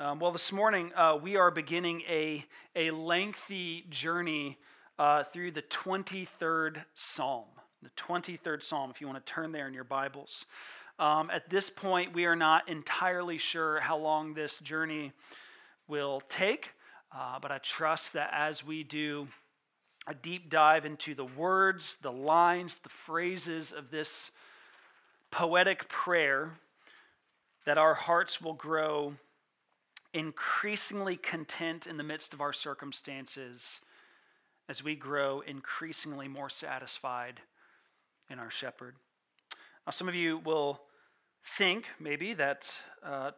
Um, well, this morning uh, we are beginning a, a lengthy journey uh, through the 23rd Psalm. The 23rd Psalm, if you want to turn there in your Bibles. Um, at this point, we are not entirely sure how long this journey will take, uh, but I trust that as we do a deep dive into the words, the lines, the phrases of this poetic prayer, that our hearts will grow increasingly content in the midst of our circumstances as we grow increasingly more satisfied in our shepherd. Now, some of you will think maybe that uh,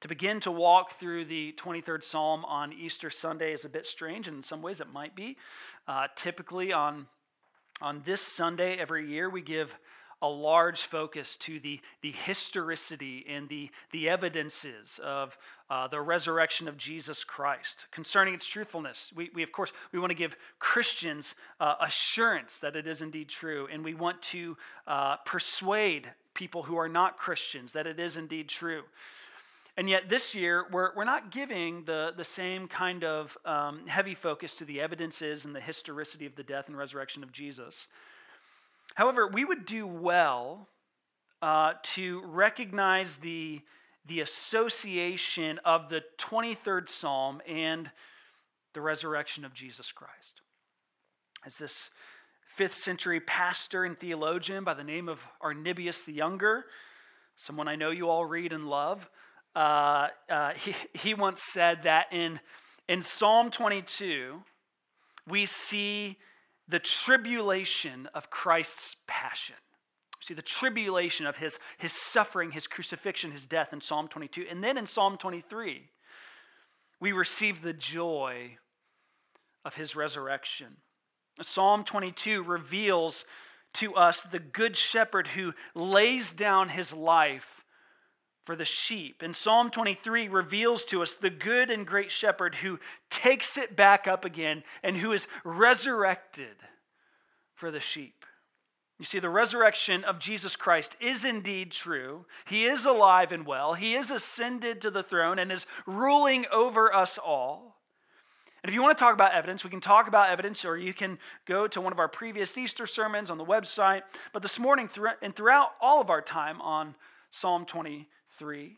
to begin to walk through the 23rd Psalm on Easter Sunday is a bit strange, and in some ways it might be. Uh, typically, on, on this Sunday every year, we give a large focus to the, the historicity and the, the evidences of uh, the resurrection of Jesus Christ concerning its truthfulness. We, we of course, we want to give Christians uh, assurance that it is indeed true, and we want to uh, persuade people who are not Christians that it is indeed true. And yet, this year, we're, we're not giving the, the same kind of um, heavy focus to the evidences and the historicity of the death and resurrection of Jesus. However, we would do well uh, to recognize the, the association of the 23rd Psalm and the resurrection of Jesus Christ. As this fifth century pastor and theologian by the name of Arnobius the Younger, someone I know you all read and love, uh, uh, he, he once said that in, in Psalm 22, we see the tribulation of Christ's passion. See, the tribulation of his, his suffering, his crucifixion, his death in Psalm 22. And then in Psalm 23, we receive the joy of his resurrection. Psalm 22 reveals to us the good shepherd who lays down his life for the sheep. And Psalm 23 reveals to us the good and great shepherd who takes it back up again and who is resurrected for the sheep. You see, the resurrection of Jesus Christ is indeed true. He is alive and well. He is ascended to the throne and is ruling over us all. And if you want to talk about evidence, we can talk about evidence, or you can go to one of our previous Easter sermons on the website. But this morning, and throughout all of our time on Psalm 20, 3,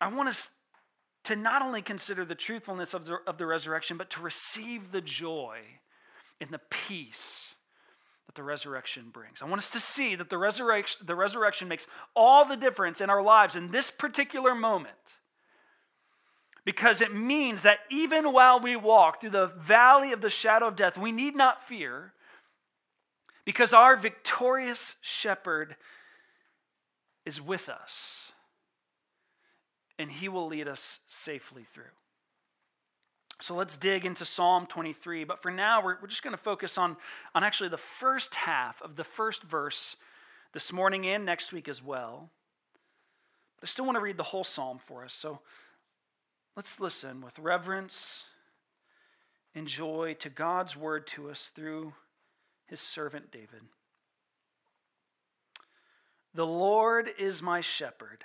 I want us to not only consider the truthfulness of the, of the resurrection, but to receive the joy and the peace that the resurrection brings. I want us to see that the resurrection, the resurrection makes all the difference in our lives in this particular moment. Because it means that even while we walk through the valley of the shadow of death, we need not fear, because our victorious shepherd is with us and He will lead us safely through. So let's dig into Psalm 23. But for now, we're, we're just going to focus on, on actually the first half of the first verse this morning and next week as well. But I still want to read the whole psalm for us. So let's listen with reverence and joy to God's word to us through his servant David. The Lord is my shepherd.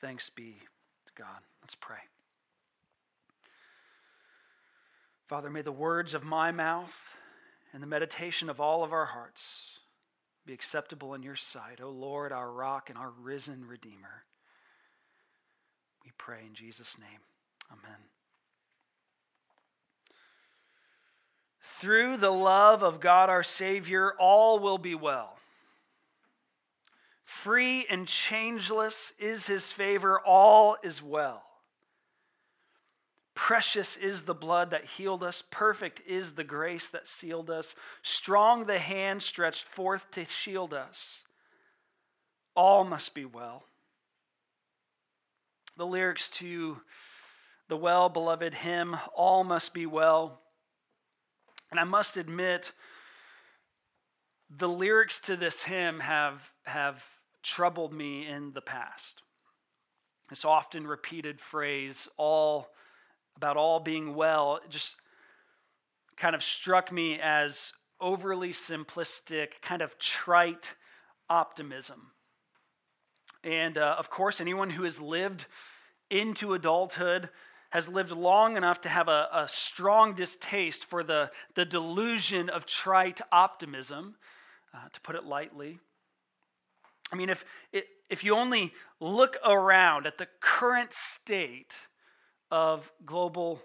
Thanks be to God. Let's pray. Father, may the words of my mouth and the meditation of all of our hearts be acceptable in your sight, O Lord, our rock and our risen Redeemer. We pray in Jesus' name. Amen. Through the love of God our Savior, all will be well. Free and changeless is his favor, all is well. Precious is the blood that healed us, perfect is the grace that sealed us, strong the hand stretched forth to shield us. All must be well. The lyrics to the well beloved hymn, All Must Be Well. And I must admit, the lyrics to this hymn have, have troubled me in the past. This often repeated phrase, all about all being well, just kind of struck me as overly simplistic, kind of trite optimism. And uh, of course, anyone who has lived into adulthood has lived long enough to have a, a strong distaste for the, the delusion of trite optimism, uh, to put it lightly. I mean, if, if you only look around at the current state of global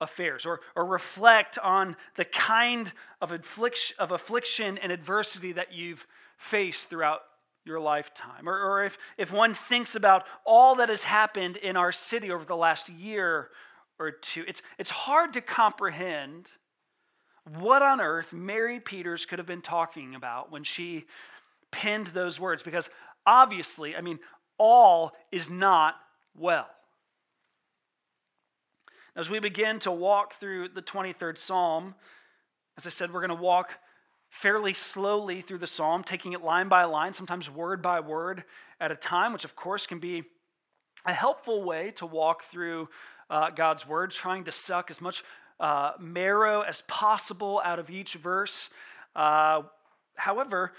affairs or, or reflect on the kind of affliction, of affliction and adversity that you've faced throughout your lifetime. Or, or if, if one thinks about all that has happened in our city over the last year or two, it's, it's hard to comprehend what on earth Mary Peters could have been talking about when she penned those words. Because obviously, I mean, all is not well. As we begin to walk through the 23rd Psalm, as I said, we're going to walk fairly slowly through the psalm, taking it line by line, sometimes word by word at a time, which of course can be a helpful way to walk through uh, God's word, trying to suck as much uh, marrow as possible out of each verse. Uh, however,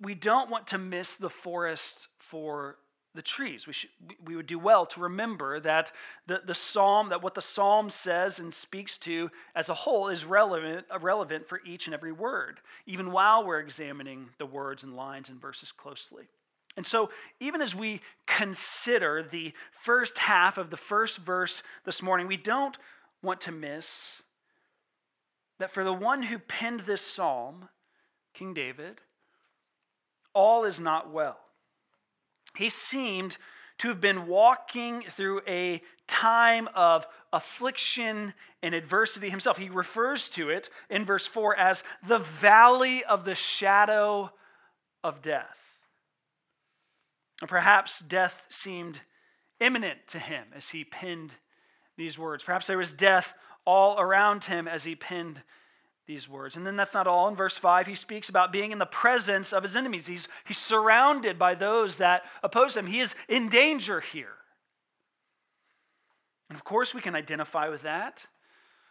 we don't want to miss the forest for the trees. We, should, we would do well to remember that the, the psalm, that what the psalm says and speaks to as a whole is relevant, uh, relevant for each and every word, even while we're examining the words and lines and verses closely. And so, even as we consider the first half of the first verse this morning, we don't want to miss that for the one who penned this psalm, King David, all is not well he seemed to have been walking through a time of affliction and adversity himself. He refers to it in verse 4 as the valley of the shadow of death. And perhaps death seemed imminent to him as he penned these words. Perhaps there was death all around him as he penned these words. And then that's not all. In verse 5, he speaks about being in the presence of his enemies. He's, he's surrounded by those that oppose him. He is in danger here. And of course, we can identify with that.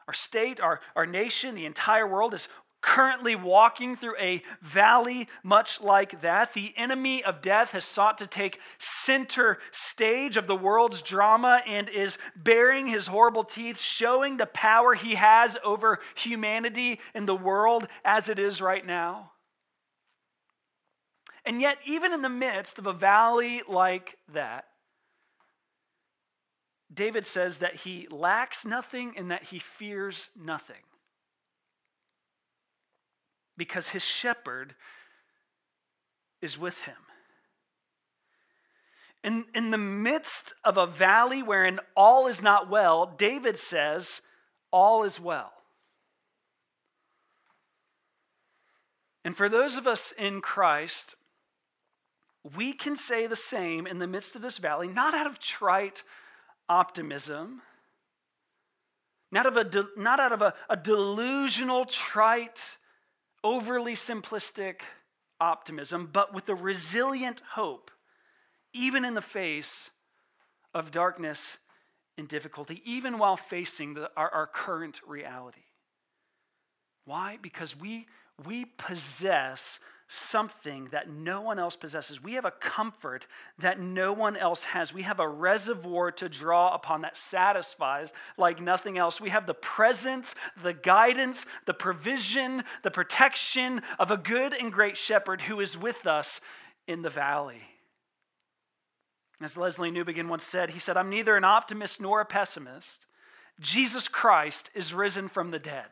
Our state, our, our nation, the entire world is currently walking through a valley much like that. The enemy of death has sought to take center stage of the world's drama and is baring his horrible teeth, showing the power he has over humanity and the world as it is right now. And yet, even in the midst of a valley like that, David says that he lacks nothing and that he fears nothing because his shepherd is with him. In, in the midst of a valley wherein all is not well, David says, All is well. And for those of us in Christ, we can say the same in the midst of this valley, not out of trite optimism, not, of a de- not out of a, a delusional, trite overly simplistic optimism, but with a resilient hope, even in the face of darkness and difficulty, even while facing the, our, our current reality. Why? Because we, we possess something that no one else possesses. We have a comfort that no one else has. We have a reservoir to draw upon that satisfies like nothing else. We have the presence, the guidance, the provision, the protection of a good and great shepherd who is with us in the valley. As Lesslie Newbigin once said, he said, I'm neither an optimist nor a pessimist. Jesus Christ is risen from the dead.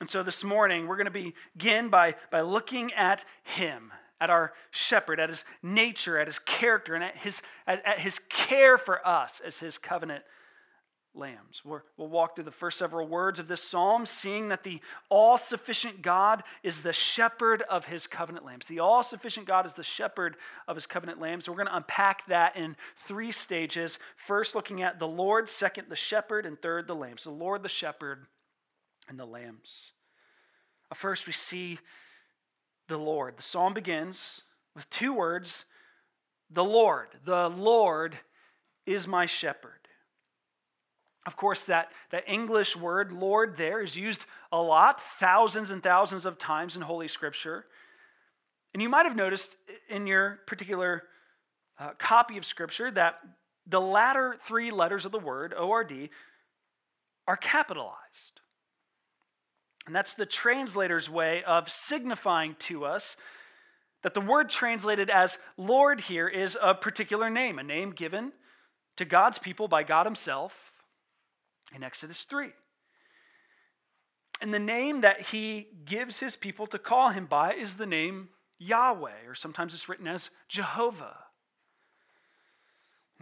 And so this morning, we're going to begin by, by looking at him, at our shepherd, at his nature, at his character, and at his, at, at his care for us as his covenant lambs. we will walk through the first several words of this psalm, seeing that the all sufficient God is the shepherd of his covenant lambs. The all sufficient God is the shepherd of his covenant lambs. We're going to unpack that in three stages. First, looking at the Lord, second, the shepherd, and third, the lambs. The Lord, the shepherd, and the lambs. First, we see the Lord. The psalm begins with two words the Lord. The Lord is my shepherd. Of course, that, that English word, Lord, there is used a lot, thousands and thousands of times in Holy Scripture. And you might have noticed in your particular uh, copy of Scripture that the latter three letters of the word, ORD, are capitalized. And that's the translator's way of signifying to us that the word translated as Lord here is a particular name, a name given to God's people by God Himself in Exodus 3. And the name that he gives his people to call him by is the name Yahweh, or sometimes it's written as Jehovah.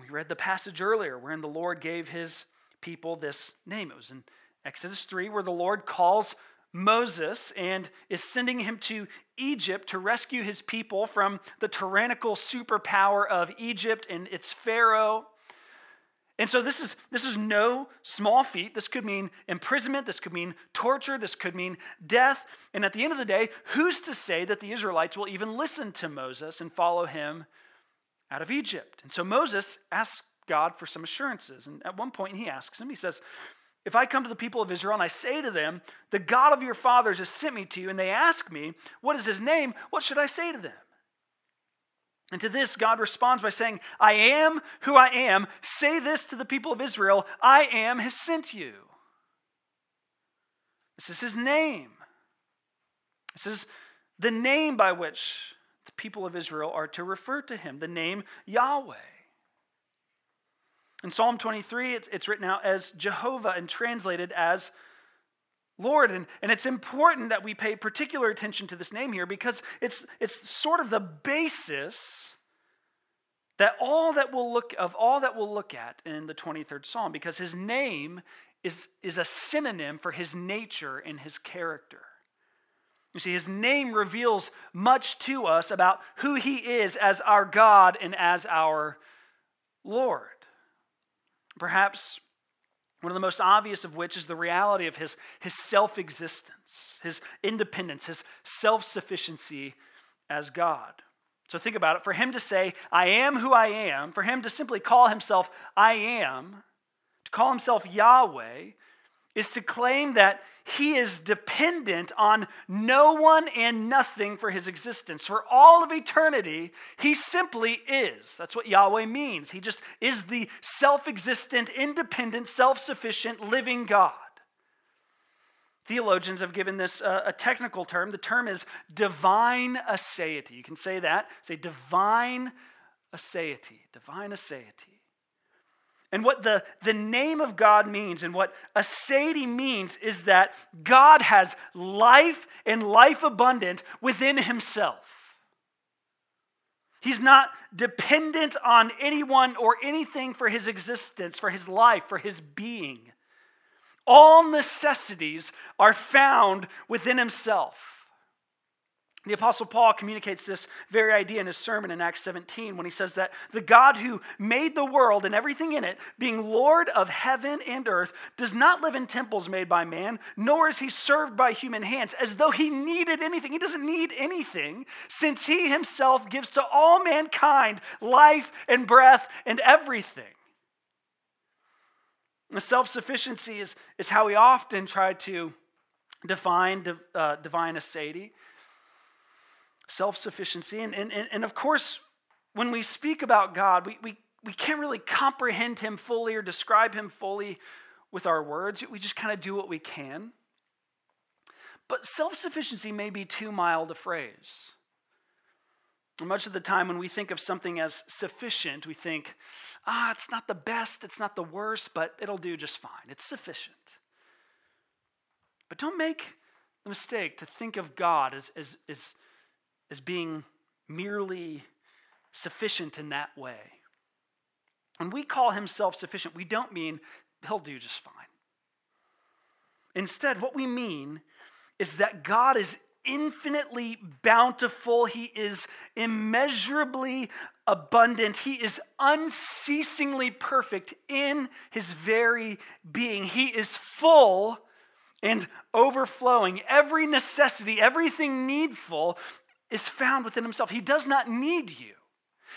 We read the passage earlier wherein the Lord gave his people this name. It was in Exodus 3 where the Lord calls Moses and is sending him to Egypt to rescue his people from the tyrannical superpower of Egypt and its Pharaoh. And so this is this is no small feat. This could mean imprisonment, this could mean torture, this could mean death. And at the end of the day, who's to say that the Israelites will even listen to Moses and follow him out of Egypt? And so Moses asks God for some assurances. And at one point he asks him, he says, if I come to the people of Israel and I say to them, The God of your fathers has sent me to you, and they ask me, What is his name? What should I say to them? And to this, God responds by saying, I am who I am. Say this to the people of Israel I am has sent you. This is his name. This is the name by which the people of Israel are to refer to him, the name Yahweh. In Psalm 23, it's, it's written out as Jehovah and translated as Lord. And, and it's important that we pay particular attention to this name here because it's, it's sort of the basis that all that we'll look of all that we'll look at in the 23rd Psalm, because his name is, is a synonym for his nature and his character. You see, his name reveals much to us about who he is as our God and as our Lord. Perhaps one of the most obvious of which is the reality of his, his self existence, his independence, his self sufficiency as God. So think about it. For him to say, I am who I am, for him to simply call himself I am, to call himself Yahweh, is to claim that he is dependent on no one and nothing for his existence. For all of eternity, he simply is. That's what Yahweh means. He just is the self existent, independent, self sufficient, living God. Theologians have given this uh, a technical term. The term is divine aseity. You can say that. Say divine aseity. Divine aseity. And what the, the name of God means and what aseity means is that God has life and life abundant within himself. He's not dependent on anyone or anything for his existence, for his life, for his being. All necessities are found within himself. The Apostle Paul communicates this very idea in his sermon in Acts 17 when he says that the God who made the world and everything in it, being Lord of heaven and earth, does not live in temples made by man, nor is he served by human hands as though he needed anything. He doesn't need anything since he himself gives to all mankind life and breath and everything. Self sufficiency is, is how we often try to define uh, divine aseity self sufficiency. And, and, and of course, when we speak about God, we, we, we can't really comprehend Him fully or describe Him fully with our words. We just kind of do what we can. But self sufficiency may be too mild a phrase. much of the time, when we think of something as sufficient, we think, ah, it's not the best, it's not the worst, but it'll do just fine. It's sufficient. But don't make the mistake to think of God as, as, as, as being merely sufficient in that way. When we call him self sufficient, we don't mean he'll do just fine. Instead, what we mean is that God is infinitely bountiful, He is immeasurably abundant, He is unceasingly perfect in His very being. He is full and overflowing. Every necessity, everything needful is found within Himself. He does not need you.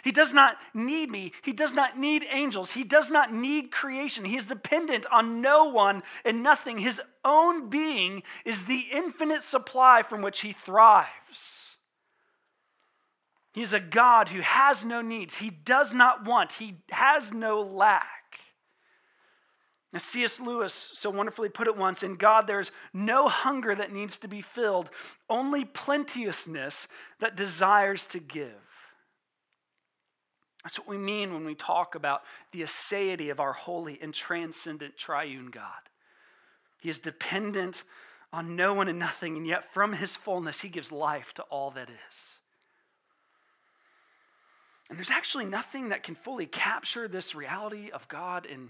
He does not need me. He does not need angels. He does not need creation. He is dependent on no one and nothing. His own being is the infinite supply from which he thrives. He is a God who has no needs. He does not want. He has no lack. As C.S. Lewis so wonderfully put it once in God, there's no hunger that needs to be filled, only plenteousness that desires to give. That's what we mean when we talk about the aseity of our holy and transcendent triune God. He is dependent on no one and nothing, and yet from his fullness, he gives life to all that is. And there's actually nothing that can fully capture this reality of God in,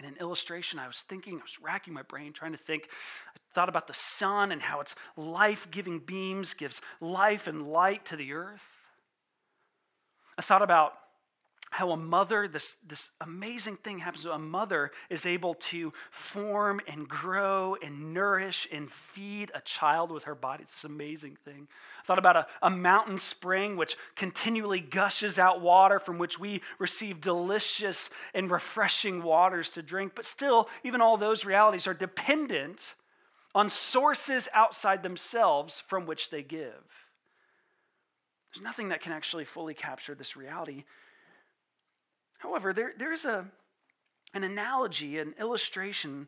in an illustration. I was thinking, I was racking my brain trying to think. I thought about the sun and how its life giving beams gives life and light to the earth. I thought about how a mother, this, this amazing thing happens. A mother is able to form and grow and nourish and feed a child with her body. It's an amazing thing. I thought about a, a mountain spring which continually gushes out water from which we receive delicious and refreshing waters to drink. But still, even all those realities are dependent on sources outside themselves from which they give. There's nothing that can actually fully capture this reality. However, there, there's a, an analogy, an illustration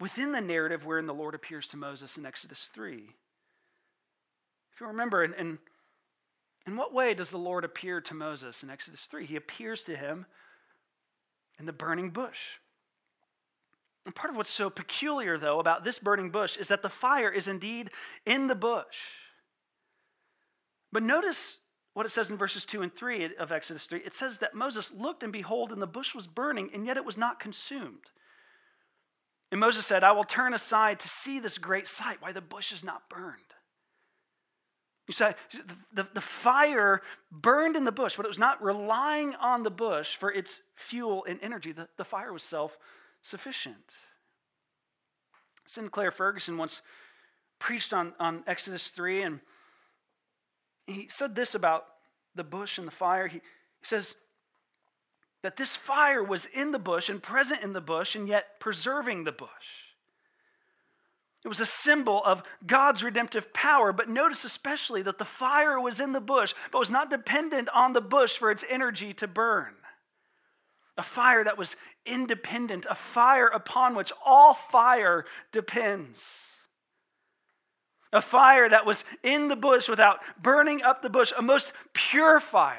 within the narrative wherein the Lord appears to Moses in Exodus 3. If you remember, in, in, in what way does the Lord appear to Moses in Exodus 3? He appears to him in the burning bush. And part of what's so peculiar, though, about this burning bush is that the fire is indeed in the bush. But notice what it says in verses 2 and 3 of Exodus 3. It says that Moses looked and behold, and the bush was burning, and yet it was not consumed. And Moses said, I will turn aside to see this great sight, why the bush is not burned. You say the, the fire burned in the bush, but it was not relying on the bush for its fuel and energy. The, the fire was self sufficient. Sinclair Ferguson once preached on, on Exodus 3, and he said this about the bush and the fire. He, says that this fire was in the bush and present in the bush and yet preserving the bush. It was a symbol of God's redemptive power, but notice especially that the fire was in the bush, but was not dependent on the bush for its energy to burn. A fire that was independent, a fire upon which all fire depends a fire that was in the bush without burning up the bush, a most pure fire,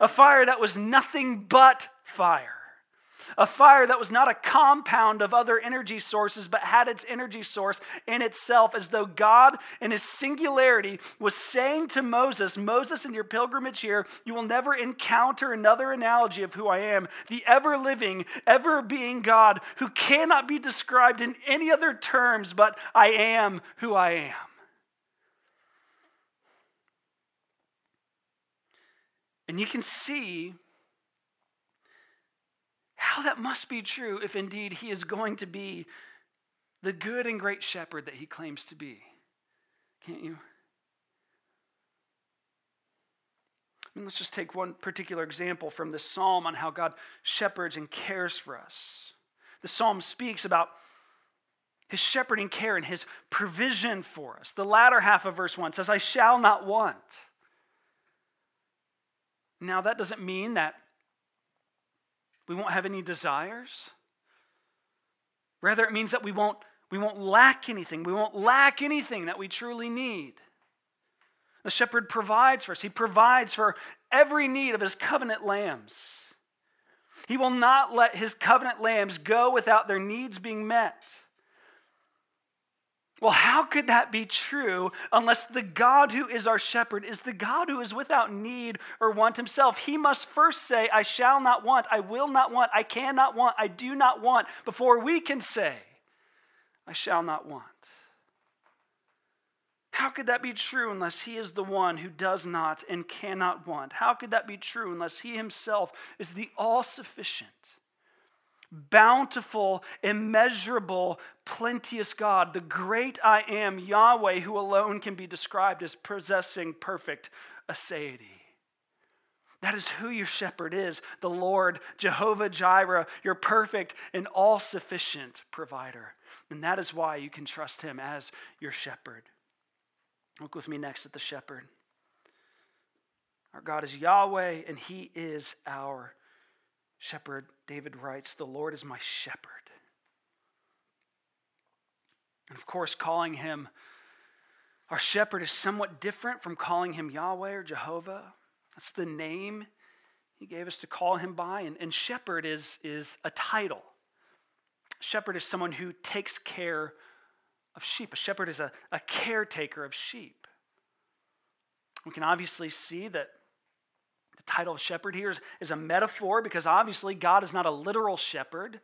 a fire that was nothing but fire. A fire that was not a compound of other energy sources, but had its energy source in itself, as though God, in his singularity, was saying to Moses, Moses, in your pilgrimage here, you will never encounter another analogy of who I am, the ever living, ever being God, who cannot be described in any other terms but I am who I am. And you can see how that must be true if indeed he is going to be the good and great shepherd that he claims to be. Can't you? I mean, let's just take one particular example from this psalm on how God shepherds and cares for us. The psalm speaks about his shepherding care and his provision for us. The latter half of verse 1 says, I shall not want. Now, that doesn't mean that we won't have any desires. Rather, it means that we won't, we won't lack anything. We won't lack anything that we truly need. The shepherd provides for us, he provides for every need of his covenant lambs. He will not let his covenant lambs go without their needs being met. Well, how could that be true unless the God who is our shepherd is the God who is without need or want himself? He must first say, I shall not want, I will not want, I cannot want, I do not want, before we can say, I shall not want. How could that be true unless he is the one who does not and cannot want? How could that be true unless he himself is the all sufficient, bountiful, immeasurable, plenteous God, the great I am, Yahweh, who alone can be described as possessing perfect aseity? That is who your shepherd is, the Lord, Jehovah Jireh, your perfect and all sufficient provider. And that is why you can trust him as your shepherd. Look with me next at the shepherd. Our God is Yahweh, and He is our shepherd. David writes, The Lord is my shepherd. And of course, calling Him our shepherd is somewhat different from calling Him Yahweh or Jehovah. That's the name He gave us to call Him by. And, and shepherd is, is a title. Shepherd is someone who takes care of sheep. A shepherd is a, a caretaker of sheep. We can obviously see that the title of shepherd here is, is a metaphor because obviously God is not a literal shepherd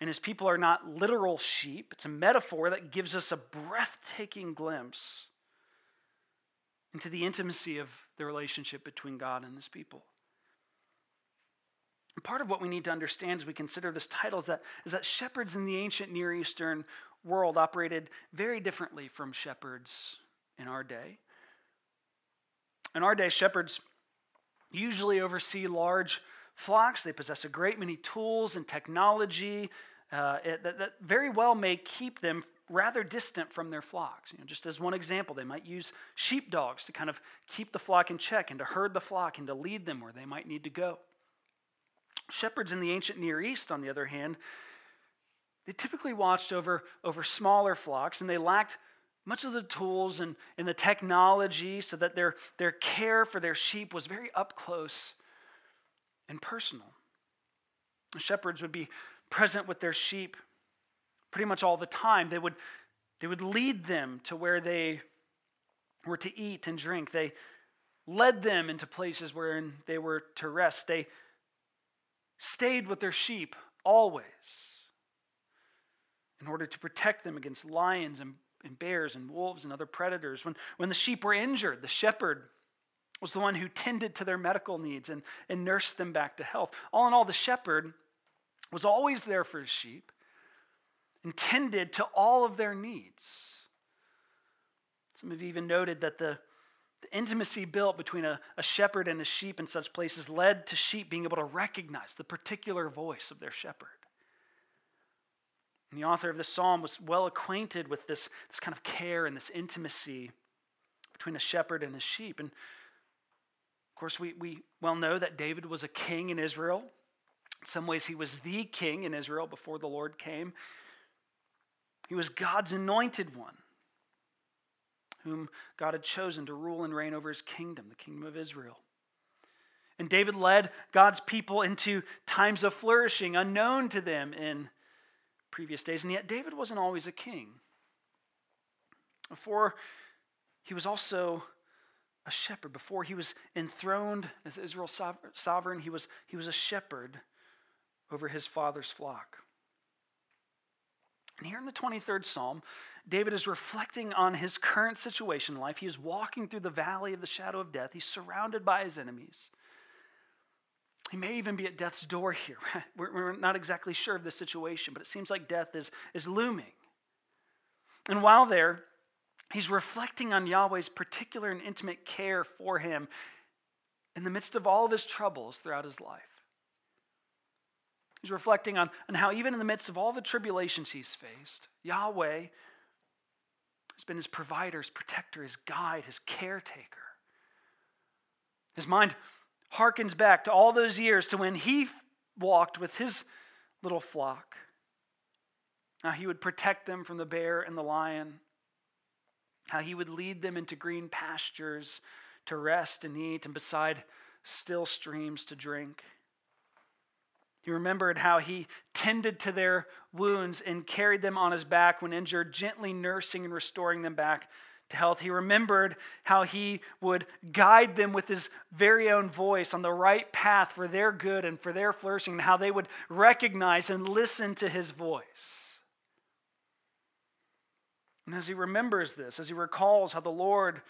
and his people are not literal sheep. It's a metaphor that gives us a breathtaking glimpse into the intimacy of the relationship between God and his people. And part of what we need to understand as we consider this title is that, is that shepherds in the ancient Near Eastern world operated very differently from shepherds in our day. In our day, shepherds usually oversee large flocks. They possess a great many tools and technology uh, that, that, very well may keep them rather distant from their flocks. You know, just as one example, they might use sheepdogs to kind of keep the flock in check and to herd the flock and to lead them where they might need to go. Shepherds in the ancient Near East, on the other hand, they typically watched over, over smaller flocks and they lacked much of the tools and, and the technology so that their, their care for their sheep was very up close and personal. The shepherds would be present with their sheep pretty much all the time. They would, they would lead them to where they were to eat and drink. They led them into places where they were to rest. They stayed with their sheep always in order to protect them against lions and, and bears and wolves and other predators. When, when the sheep were injured, the shepherd was the one who tended to their medical needs and, and nursed them back to health. All in all, the shepherd was always there for his sheep and tended to all of their needs. Some have even noted that the, the intimacy built between a, a shepherd and a sheep in such places led to sheep being able to recognize the particular voice of their shepherd. And the author of this psalm was well acquainted with this, this kind of care and this intimacy between a shepherd and his sheep. And of course, we, we well know that David was a king in Israel. In some ways, he was the king in Israel before the Lord came. He was God's anointed one, whom God had chosen to rule and reign over his kingdom, the kingdom of Israel. And David led God's people into times of flourishing unknown to them in previous days. And yet, David wasn't always a king. Before he was also a shepherd. Before he was enthroned as Israel's sovereign, he was, he was a shepherd over his father's flock. And here in the 23rd Psalm, David is reflecting on his current situation in life. He is walking through the valley of the shadow of death, he's surrounded by his enemies. He may even be at death's door here. We're, we're not exactly sure of the situation, but it seems like death is, is looming. And while there, he's reflecting on Yahweh's particular and intimate care for him in the midst of all of his troubles throughout his life. He's reflecting on, on how, even in the midst of all the tribulations he's faced, Yahweh has been his provider, his protector, his guide, his caretaker. His mind harkens back to all those years to when he walked with his little flock. Now, he would protect them from the bear and the lion. how he would lead them into green pastures to rest and eat, and beside still streams to drink. He remembered how he tended to their wounds and carried them on his back when injured, gently nursing and restoring them back to health. He remembered how he would guide them with his very own voice on the right path for their good and for their flourishing, and how they would recognize and listen to his voice. And as he remembers this, as he recalls how the Lord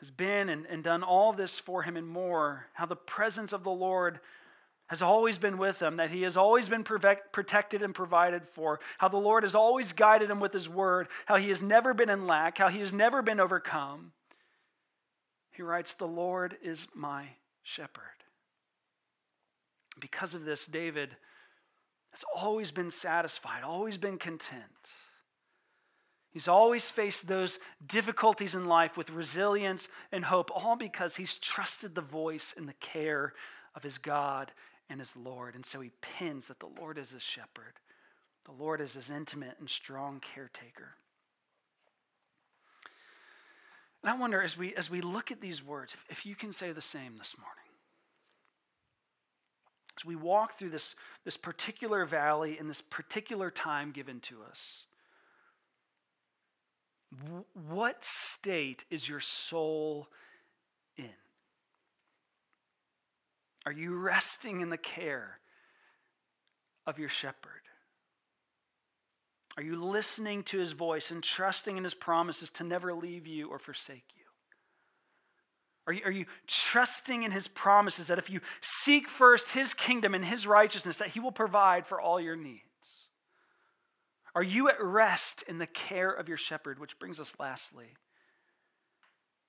has been and, and done all this for him and more, how the presence of the Lord has always been with him, that he has always been protected and provided for, how the Lord has always guided him with his word, how he has never been in lack, how he has never been overcome. He writes, The Lord is my shepherd. Because of this, David has always been satisfied, always been content. He's always faced those difficulties in life with resilience and hope, all because he's trusted the voice and the care of his God and his Lord. And so he pins that the Lord is his shepherd, the Lord is his intimate and strong caretaker. And I wonder as we, as we look at these words, if, if you can say the same this morning. As we walk through this, this particular valley in this particular time given to us, what state is your soul in? Are you resting in the care of your shepherd? Are you listening to his voice and trusting in his promises to never leave you or forsake you? Are you, are you trusting in his promises that if you seek first his kingdom and his righteousness, that he will provide for all your needs? Are you at rest in the care of your shepherd? Which brings us lastly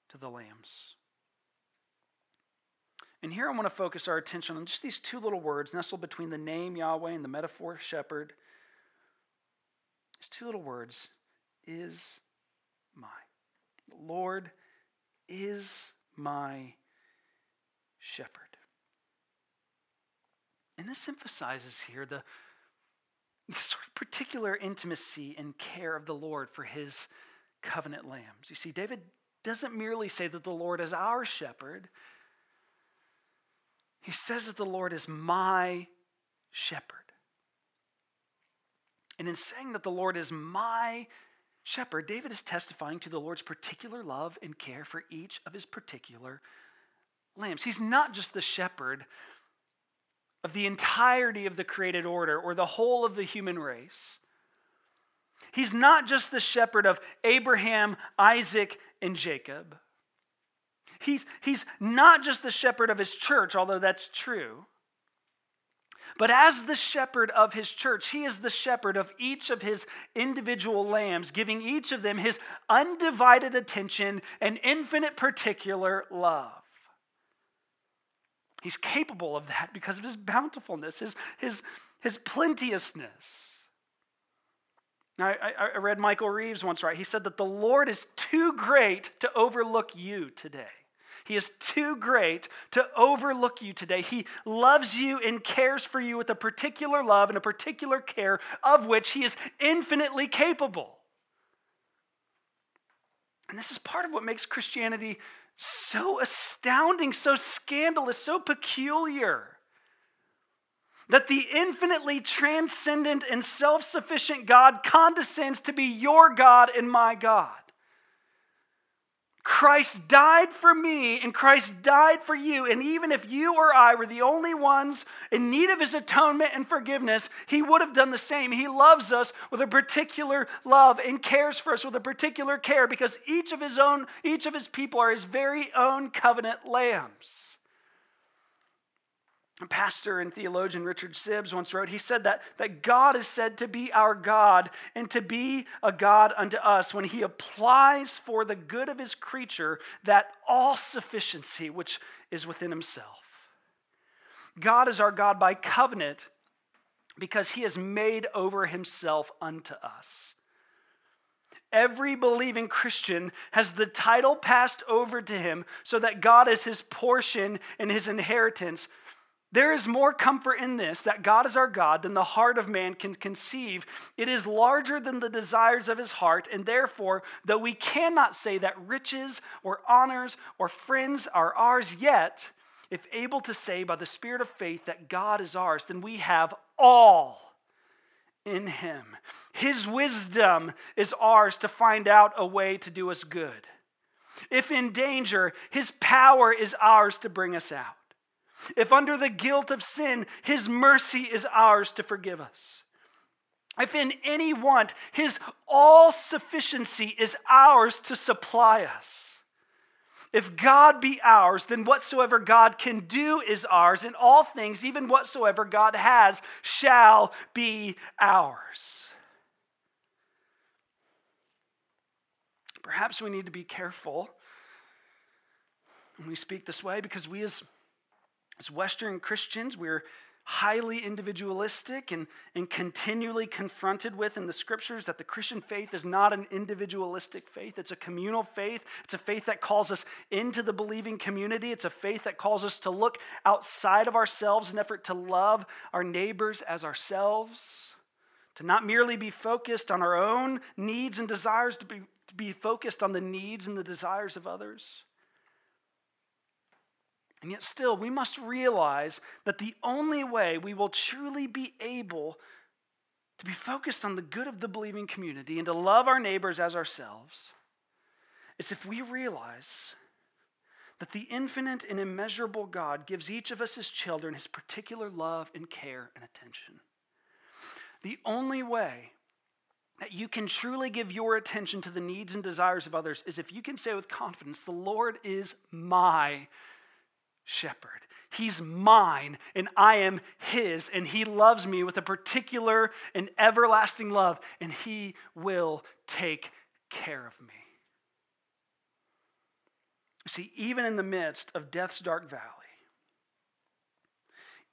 to the lambs. And here I want to focus our attention on just these two little words nestled between the name Yahweh and the metaphor shepherd. These two little words is my. The Lord is my shepherd. And this emphasizes here the, the sort of particular intimacy and care of the Lord for his covenant lambs. You see, David doesn't merely say that the Lord is our shepherd, he says that the Lord is my shepherd. And in saying that the Lord is my shepherd, David is testifying to the Lord's particular love and care for each of his particular lambs. He's not just the shepherd of the entirety of the created order or the whole of the human race. He's not just the shepherd of Abraham, Isaac, and Jacob. He's, he's not just the shepherd of his church, although that's true. But as the shepherd of his church, he is the shepherd of each of his individual lambs, giving each of them his undivided attention and infinite particular love. He's capable of that because of his bountifulness, his, his, his plenteousness. Now, I, I read Michael Reeves once right. He said that the Lord is too great to overlook you today. He is too great to overlook you today. He loves you and cares for you with a particular love and a particular care of which He is infinitely capable. And this is part of what makes Christianity so astounding, so scandalous, so peculiar. That the infinitely transcendent and self sufficient God condescends to be your God and my God. Christ died for me and Christ died for you. And even if you or I were the only ones in need of his atonement and forgiveness, he would have done the same. He loves us with a particular love and cares for us with a particular care because each of his own, each of his people are his very own covenant lambs pastor and theologian Richard Sibbes once wrote, he said that, that God is said to be our God and to be a God unto us when he applies for the good of his creature that all sufficiency which is within himself. God is our God by covenant because he has made over himself unto us. Every believing Christian has the title passed over to him so that God is his portion and his inheritance There is more comfort in this that God is our God than the heart of man can conceive. It is larger than the desires of his heart, and therefore, though we cannot say that riches or honors or friends are ours yet, if able to say by the Spirit of faith that God is ours, then we have all in him. His wisdom is ours to find out a way to do us good. If in danger, his power is ours to bring us out. If under the guilt of sin, his mercy is ours to forgive us. If in any want, his all sufficiency is ours to supply us. If God be ours, then whatsoever God can do is ours, and all things, even whatsoever God has, shall be ours. Perhaps we need to be careful when we speak this way because we, as as Western Christians, we're highly individualistic and, and continually confronted with in the scriptures that the Christian faith is not an individualistic faith. It's a communal faith. It's a faith that calls us into the believing community. It's a faith that calls us to look outside of ourselves in effort to love our neighbors as ourselves, to not merely be focused on our own needs and desires, to be, to be focused on the needs and the desires of others. And yet, still, we must realize that the only way we will truly be able to be focused on the good of the believing community and to love our neighbors as ourselves is if we realize that the infinite and immeasurable God gives each of us as children his particular love and care and attention. The only way that you can truly give your attention to the needs and desires of others is if you can say with confidence, The Lord is my shepherd. He's mine and I am his, and he loves me with a particular and everlasting love, and he will take care of me. See, even in the midst of death's dark valley,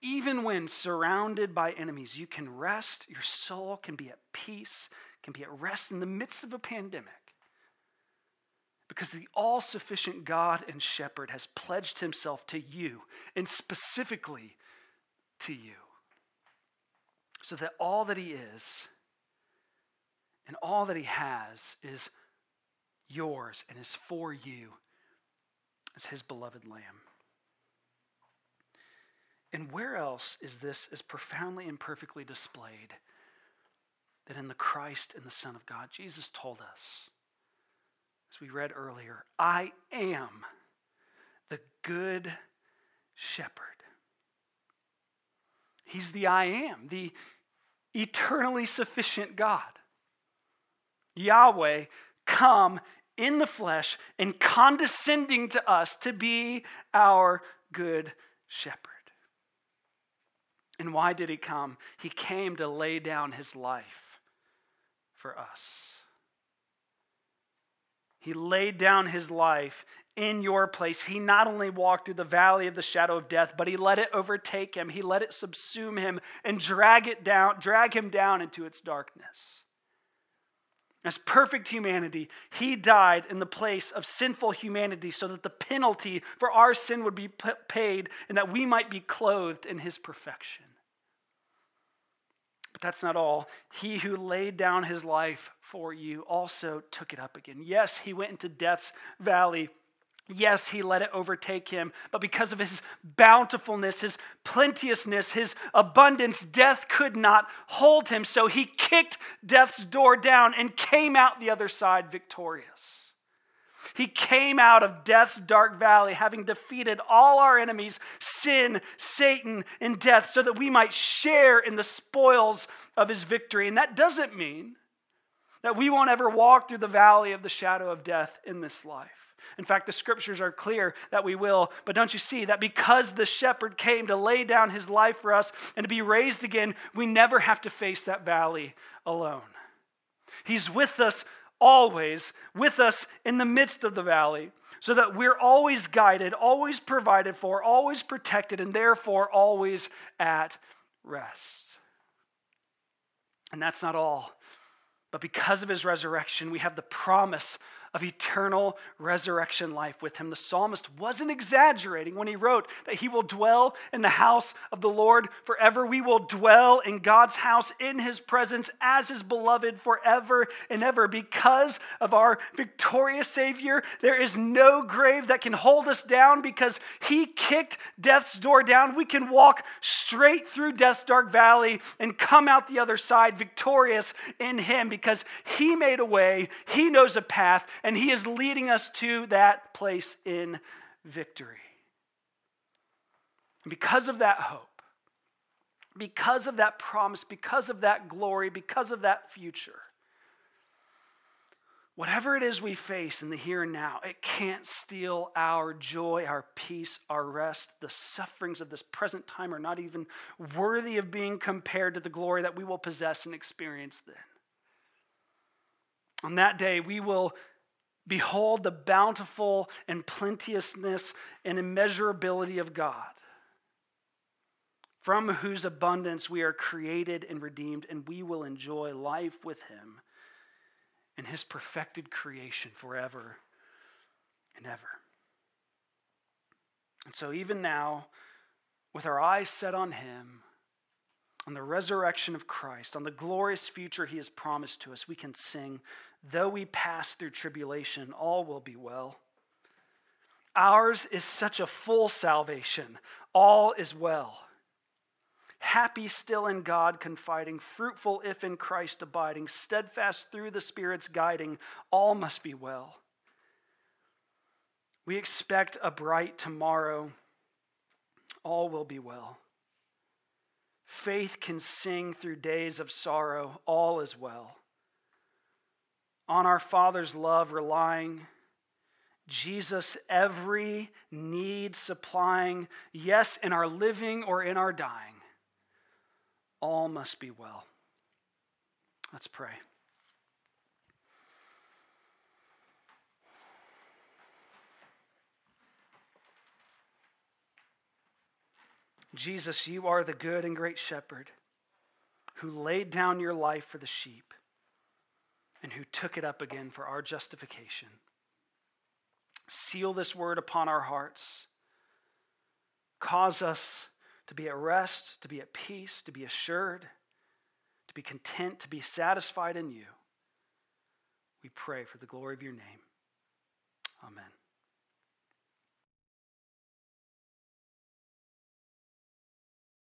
even when surrounded by enemies, you can rest, your soul can be at peace, can be at rest in the midst of a pandemic because the all sufficient God and shepherd has pledged himself to you, and specifically to you. So that all that he is and all that he has is yours and is for you as his beloved lamb. And where else is this as profoundly and perfectly displayed than in the Christ and the Son of God? Jesus told us as we read earlier, I am the good shepherd. He's the I am, the eternally sufficient God. Yahweh, come in the flesh and condescending to us to be our good shepherd. And why did he come? He came to lay down his life for us. He laid down his life in your place. He not only walked through the valley of the shadow of death, but he let it overtake him. He let it subsume him and drag it down, drag him down into its darkness. As perfect humanity, he died in the place of sinful humanity so that the penalty for our sin would be paid and that we might be clothed in his perfection. But that's not all. He who laid down his life for you also took it up again. Yes, he went into death's valley. Yes, he let it overtake him, but because of his bountifulness, his plenteousness, his abundance, death could not hold him. So he kicked death's door down and came out the other side victorious. He came out of death's dark valley, having defeated all our enemies, sin, Satan, and death, so that we might share in the spoils of his victory. And that doesn't mean that we won't ever walk through the valley of the shadow of death in this life. In fact, the scriptures are clear that we will. But don't you see that because the shepherd came to lay down his life for us and to be raised again, we never have to face that valley alone? He's with us always with us in the midst of the valley, so that we're always guided, always provided for, always protected, and therefore always at rest. And that's not all. But because of his resurrection, we have the promise of eternal resurrection life with him. The psalmist wasn't exaggerating when he wrote that he will dwell in the house of the Lord forever. We will dwell in God's house in his presence as his beloved forever and ever. Because of our victorious Savior, there is no grave that can hold us down because he kicked death's door down. We can walk straight through death's dark valley and come out the other side victorious in him because he made a way, he knows a path, and he is leading us to that place in victory. And because of that hope, because of that promise, because of that glory, because of that future, whatever it is we face in the here and now, it can't steal our joy, our peace, our rest. The sufferings of this present time are not even worthy of being compared to the glory that we will possess and experience then. On that day, we will behold the bountiful and plenteousness and immeasurability of God, from whose abundance we are created and redeemed, and we will enjoy life with Him and His perfected creation forever and ever. And so, even now, with our eyes set on Him, on the resurrection of Christ, on the glorious future He has promised to us, we can sing, Though we pass through tribulation, all will be well. Ours is such a full salvation, all is well. Happy still in God confiding, fruitful if in Christ abiding, steadfast through the Spirit's guiding, all must be well. We expect a bright tomorrow, all will be well. Faith can sing through days of sorrow, all is well. On our Father's love relying, Jesus every need supplying, yes, in our living or in our dying, all must be well. Let's pray. Jesus, you are the good and great shepherd who laid down your life for the sheep and who took it up again for our justification. Seal this word upon our hearts. Cause us to be at rest, to be at peace, to be assured, to be content, to be satisfied in you. We pray for the glory of your name. Amen.